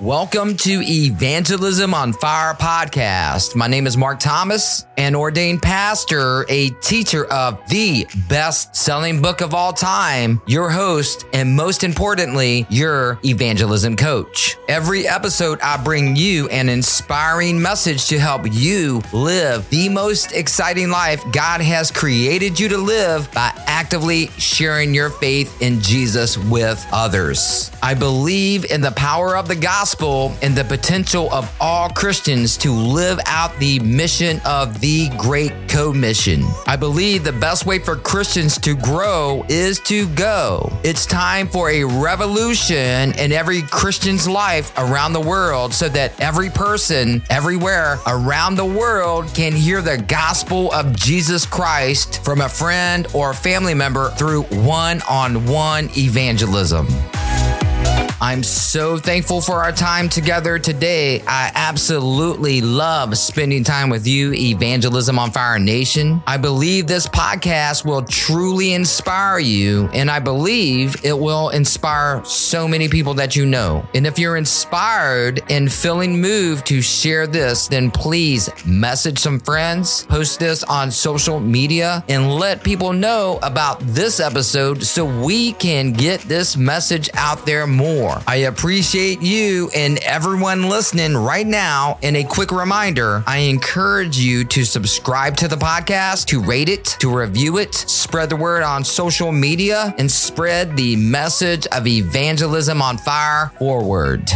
Welcome to Evangelism on Fire podcast. My name is Mark Thomas, an ordained pastor, a teacher of the best selling book of all time, your host, and most importantly, your evangelism coach. Every episode, I bring you an inspiring message to help you live the most exciting life God has created you to live by actively sharing your faith in Jesus with others. I believe in the power of the gospel gospel and the potential of all Christians to live out the mission of the Great Commission. I believe the best way for Christians to grow is to go. It's time for a revolution in every Christian's life around the world so that every person everywhere around the world can hear the gospel of Jesus Christ from a friend or family member through one on one evangelism. I'm so thankful for our time together today. I absolutely love spending time with you, Evangelism on Fire Nation. I believe this podcast will truly inspire you, and I believe it will inspire so many people that you know. And if you're inspired and feeling moved to share this, then please message some friends, post this on social media, and let people know about this episode so we can get this message out there more more. I appreciate you and everyone listening right now. And a quick reminder I encourage you to subscribe to the podcast, to rate it, to review it, spread the word on social media, and spread the message of evangelism on fire forward.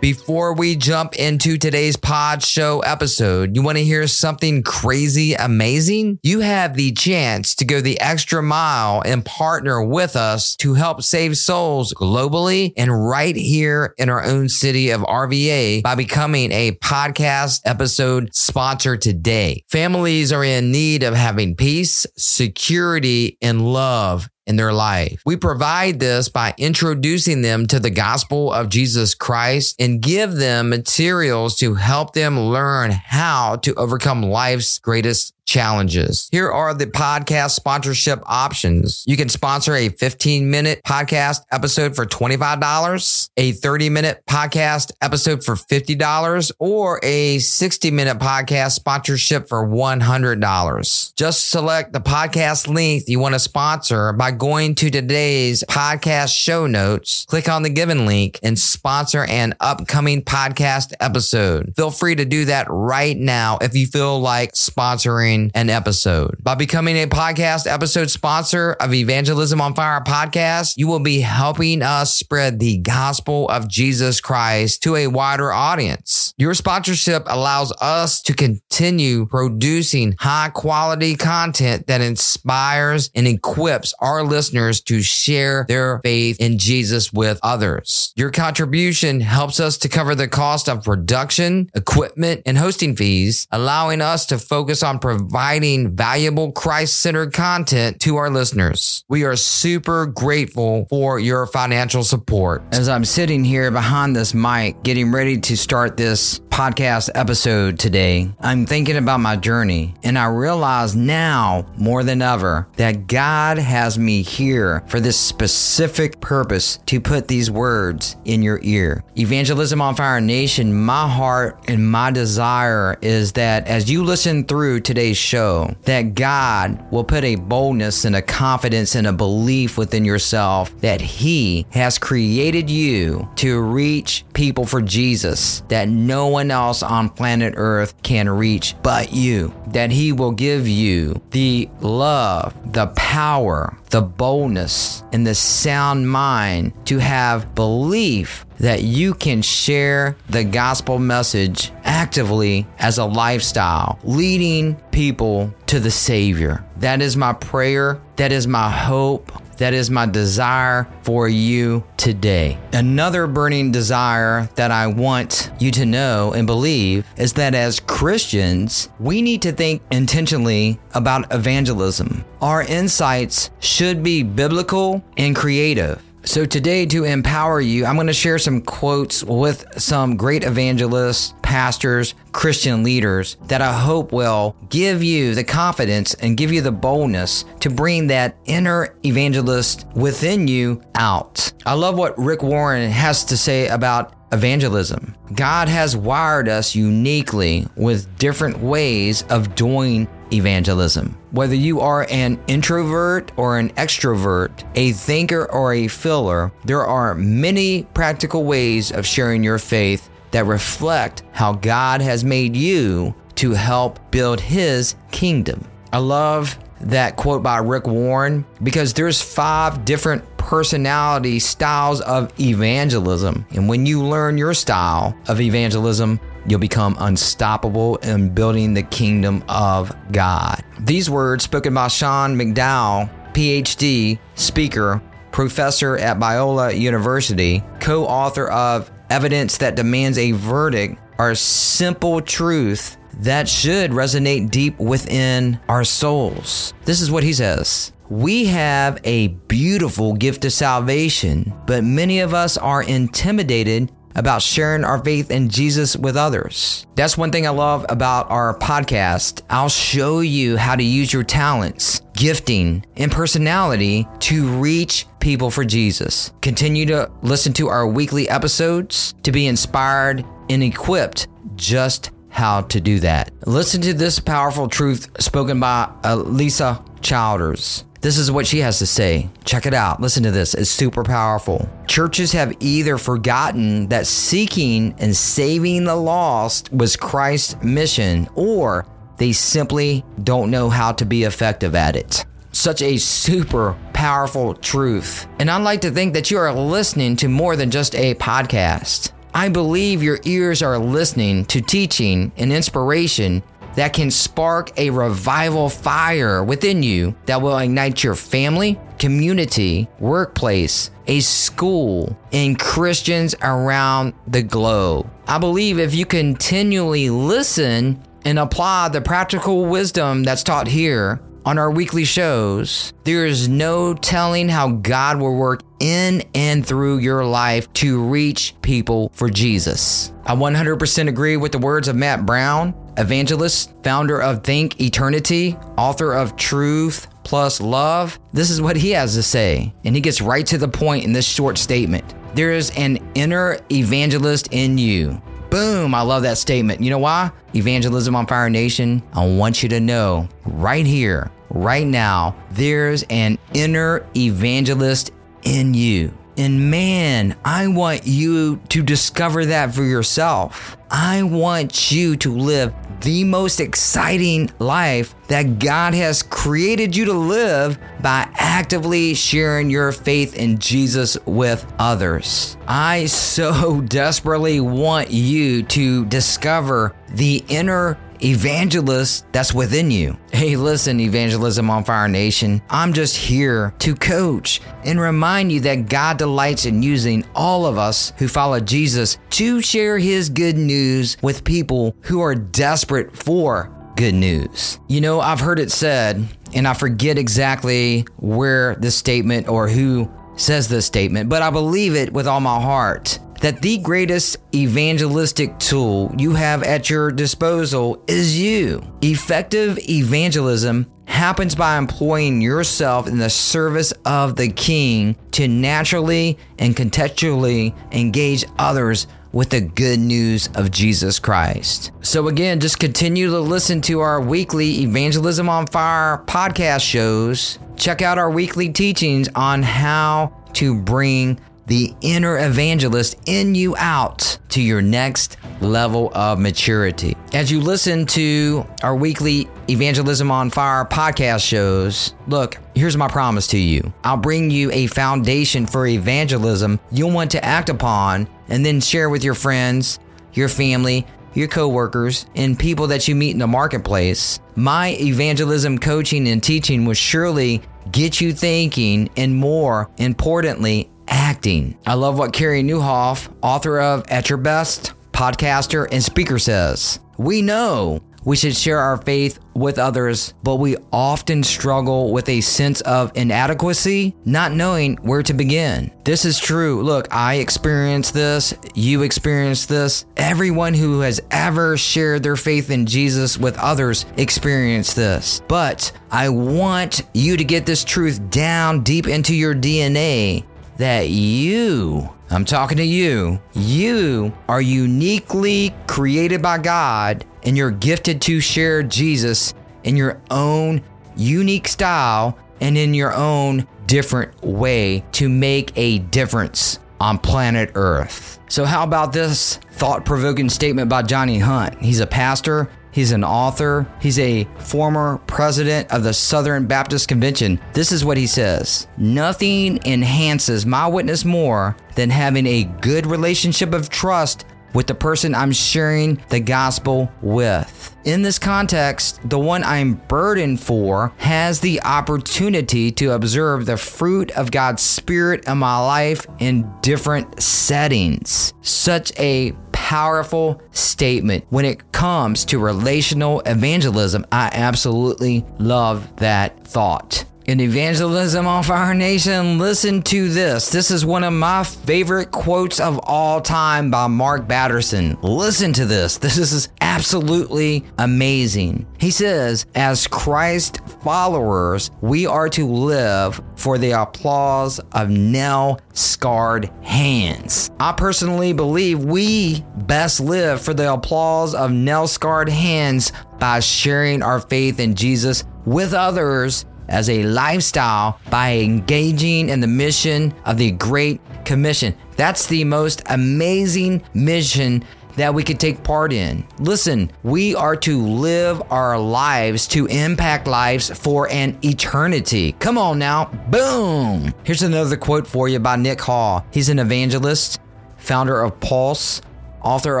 Before we jump into today's pod show episode, you want to hear something crazy amazing? You have the chance to go the extra mile and partner with us to help save souls globally and right here in our own city of RVA by becoming a podcast episode sponsor today. Families are in need of having peace, security, and love in their life. We provide this by introducing them to the gospel of Jesus Christ and give them materials to help them learn how to overcome life's greatest challenges. Here are the podcast sponsorship options. You can sponsor a 15 minute podcast episode for $25, a 30 minute podcast episode for $50, or a 60 minute podcast sponsorship for $100. Just select the podcast length you want to sponsor by going to today's podcast show notes, click on the given link and sponsor an upcoming podcast episode. Feel free to do that right now if you feel like sponsoring an episode. By becoming a podcast episode sponsor of Evangelism on Fire podcast, you will be helping us spread the gospel of Jesus Christ to a wider audience. Your sponsorship allows us to continue producing high quality content that inspires and equips our listeners to share their faith in Jesus with others. Your contribution helps us to cover the cost of production, equipment, and hosting fees, allowing us to focus on providing providing valuable Christ centered content to our listeners. We are super grateful for your financial support. As I'm sitting here behind this mic, getting ready to start this podcast episode today, I'm thinking about my journey, and I realize now more than ever that God has me here for this specific purpose to put these words in your ear. Evangelism on Fire Nation, my heart and my desire is that as you listen through today's show that God will put a boldness and a confidence and a belief within yourself that He has created you to reach people for Jesus that no one else on planet Earth can reach but you. That He will give you the love, the power, the boldness, and the sound mind to have belief that you can share the gospel message actively as a lifestyle, leading people to the Savior. That is my prayer. That is my hope. That is my desire for you today. Another burning desire that I want you to know and believe is that as Christians, we need to think intentionally about evangelism. Our insights should be biblical and creative. So, today, to empower you, I'm going to share some quotes with some great evangelists, pastors, Christian leaders that I hope will give you the confidence and give you the boldness to bring that inner evangelist within you out. I love what Rick Warren has to say about evangelism. God has wired us uniquely with different ways of doing evangelism. Whether you are an introvert or an extrovert, a thinker or a filler, there are many practical ways of sharing your faith that reflect how God has made you to help build his kingdom. I love that quote by Rick Warren because there's five different personality styles of evangelism. And when you learn your style of evangelism, you'll become unstoppable in building the kingdom of God. These words spoken by Sean McDowell, PhD, speaker, professor at Biola University, co author of Evidence That Demands a Verdict, are simple truth that should resonate deep within our souls. This is what he says. We have a beautiful gift of salvation, but many of us are intimidated about sharing our faith in Jesus with others. That's one thing I love about our podcast. I'll show you how to use your talents, gifting, and personality to reach people for Jesus. Continue to listen to our weekly episodes to be inspired and equipped just how to do that. Listen to this powerful truth spoken by uh, Alisa Childers. This is what she has to say. Check it out. Listen to this. It's super powerful. Churches have either forgotten that seeking and saving the lost was Christ's mission, or they simply don't know how to be effective at it. Such a super powerful truth. And I'd like to think that you are listening to more than just a podcast. I believe your ears are listening to teaching and inspiration that can spark a revival fire within you that will ignite your family, community, workplace, a school, and Christians around the globe. I believe if you continually listen and apply the practical wisdom that's taught here, on our weekly shows, there is no telling how God will work in and through your life to reach people for Jesus. I 100% agree with the words of Matt Brown, evangelist, founder of Think Eternity, author of Truth Plus Love. This is what he has to say, and he gets right to the point in this short statement. There is an inner evangelist in you. Boom, I love that statement. You know why? Evangelism on Fire Nation, I want you to know right here right now, there's an inner evangelist in you. And man, I want you to discover that for yourself. I want you to live the most exciting life that God has created you to live by actively sharing your faith in Jesus with others. I so desperately want you to discover the inner evangelist that's within you. Hey, listen, Evangelism on Fire Nation, I'm just here to coach and remind you that God delights in using all of us who follow Jesus to share his good news with people who are desperate for good news. You know, I've heard it said, and I forget exactly where this statement or who says this statement, but I believe it with all my heart that the greatest evangelistic tool you have at your disposal is you. Effective evangelism happens by employing yourself in the service of the King to naturally and contextually engage others with the good news of Jesus Christ. So, again, just continue to listen to our weekly Evangelism on Fire podcast shows. Check out our weekly teachings on how to bring the inner evangelist in you out to your next level of maturity. As you listen to our weekly Evangelism on Fire podcast shows, look, here's my promise to you I'll bring you a foundation for evangelism you'll want to act upon and then share with your friends, your family, your coworkers, and people that you meet in the marketplace. My evangelism coaching and teaching will surely get you thinking and more importantly, acting. I love what Carey Nieuwhof, author of At Your Best, podcaster, and speaker says. We know we should share our faith with others, but we often struggle with a sense of inadequacy, not knowing where to begin. This is true. Look, I experienced this. You experienced this. Everyone who has ever shared their faith in Jesus with others experienced this. But I want you to get this truth down deep into your DNA that you, I'm talking to you, you are uniquely created by God and you're gifted to share Jesus in your own unique style and in your own different way to make a difference on planet Earth. So, how about this thought provoking statement by Johnny Hunt? He's a pastor, he's an author, he's a former president of the Southern Baptist Convention. This is what he says Nothing enhances my witness more than having a good relationship of trust with the person I'm sharing the gospel with. In this context, the one I'm burdened for has the opportunity to observe the fruit of God's Spirit in my life in different settings. Such a powerful statement when it comes to relational evangelism. I absolutely love that thought in evangelism on Fire Nation, listen to this. This is one of my favorite quotes of all time by Mark Batterson. Listen to this. This is absolutely amazing. He says, As Christ followers, we are to live for the applause of nail scarred hands. I personally believe we best live for the applause of nail scarred hands by sharing our faith in Jesus with others as a lifestyle by engaging in the mission of the Great Commission. That's the most amazing mission that we could take part in. Listen, we are to live our lives to impact lives for an eternity. Come on now. Boom. Here's another quote for you by Nick Hall. He's an evangelist, founder of Pulse, author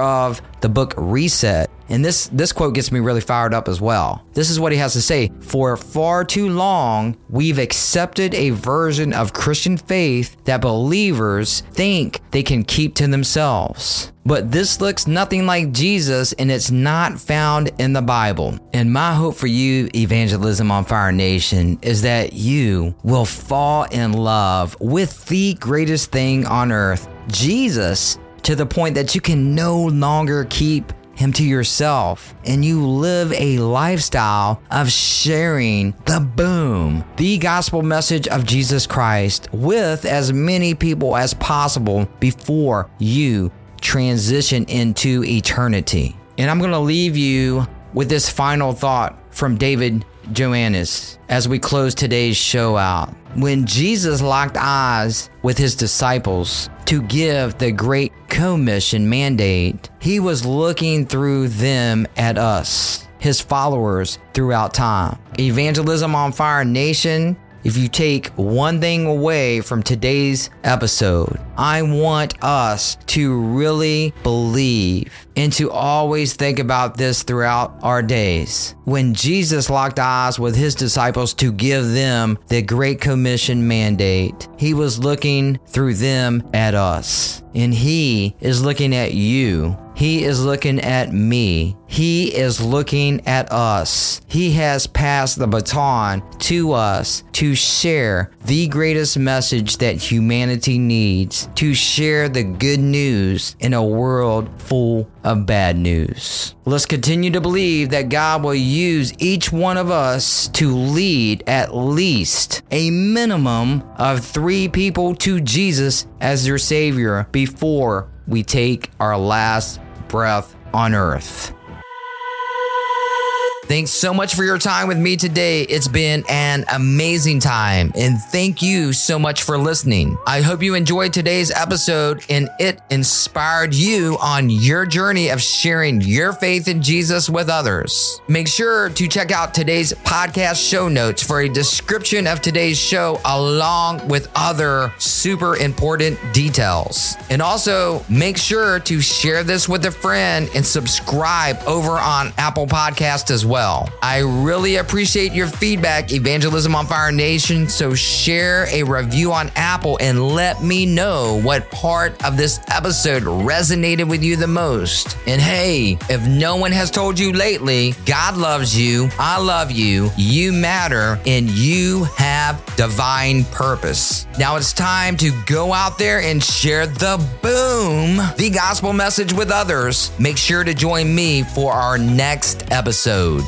of the book Reset. And this this quote gets me really fired up as well. This is what he has to say, for far too long we've accepted a version of Christian faith that believers think they can keep to themselves. But this looks nothing like Jesus and it's not found in the Bible. And my hope for you, Evangelism on Fire Nation, is that you will fall in love with the greatest thing on earth, Jesus, to the point that you can no longer keep him to yourself and you live a lifestyle of sharing the boom, the gospel message of Jesus Christ with as many people as possible before you transition into eternity. And I'm going to leave you with this final thought from David Joannes as we close today's show out. When Jesus locked eyes with his disciples to give the Great Commission mandate, he was looking through them at us, his followers throughout time. Evangelism on Fire Nation if you take one thing away from today's episode, I want us to really believe and to always think about this throughout our days. When Jesus locked eyes with his disciples to give them the Great Commission mandate, he was looking through them at us. And he is looking at you he is looking at me. He is looking at us. He has passed the baton to us to share the greatest message that humanity needs, to share the good news in a world full of bad news. Let's continue to believe that God will use each one of us to lead at least a minimum of three people to Jesus as their Savior before we take our last breath on earth. Thanks so much for your time with me today. It's been an amazing time, and thank you so much for listening. I hope you enjoyed today's episode and it inspired you on your journey of sharing your faith in Jesus with others. Make sure to check out today's podcast show notes for a description of today's show along with other super important details. And also make sure to share this with a friend and subscribe over on Apple Podcast as well well. I really appreciate your feedback, Evangelism on Fire Nation. So share a review on Apple and let me know what part of this episode resonated with you the most. And hey, if no one has told you lately, God loves you, I love you, you matter, and you have divine purpose. Now it's time to go out there and share the boom, the gospel message with others. Make sure to join me for our next episode.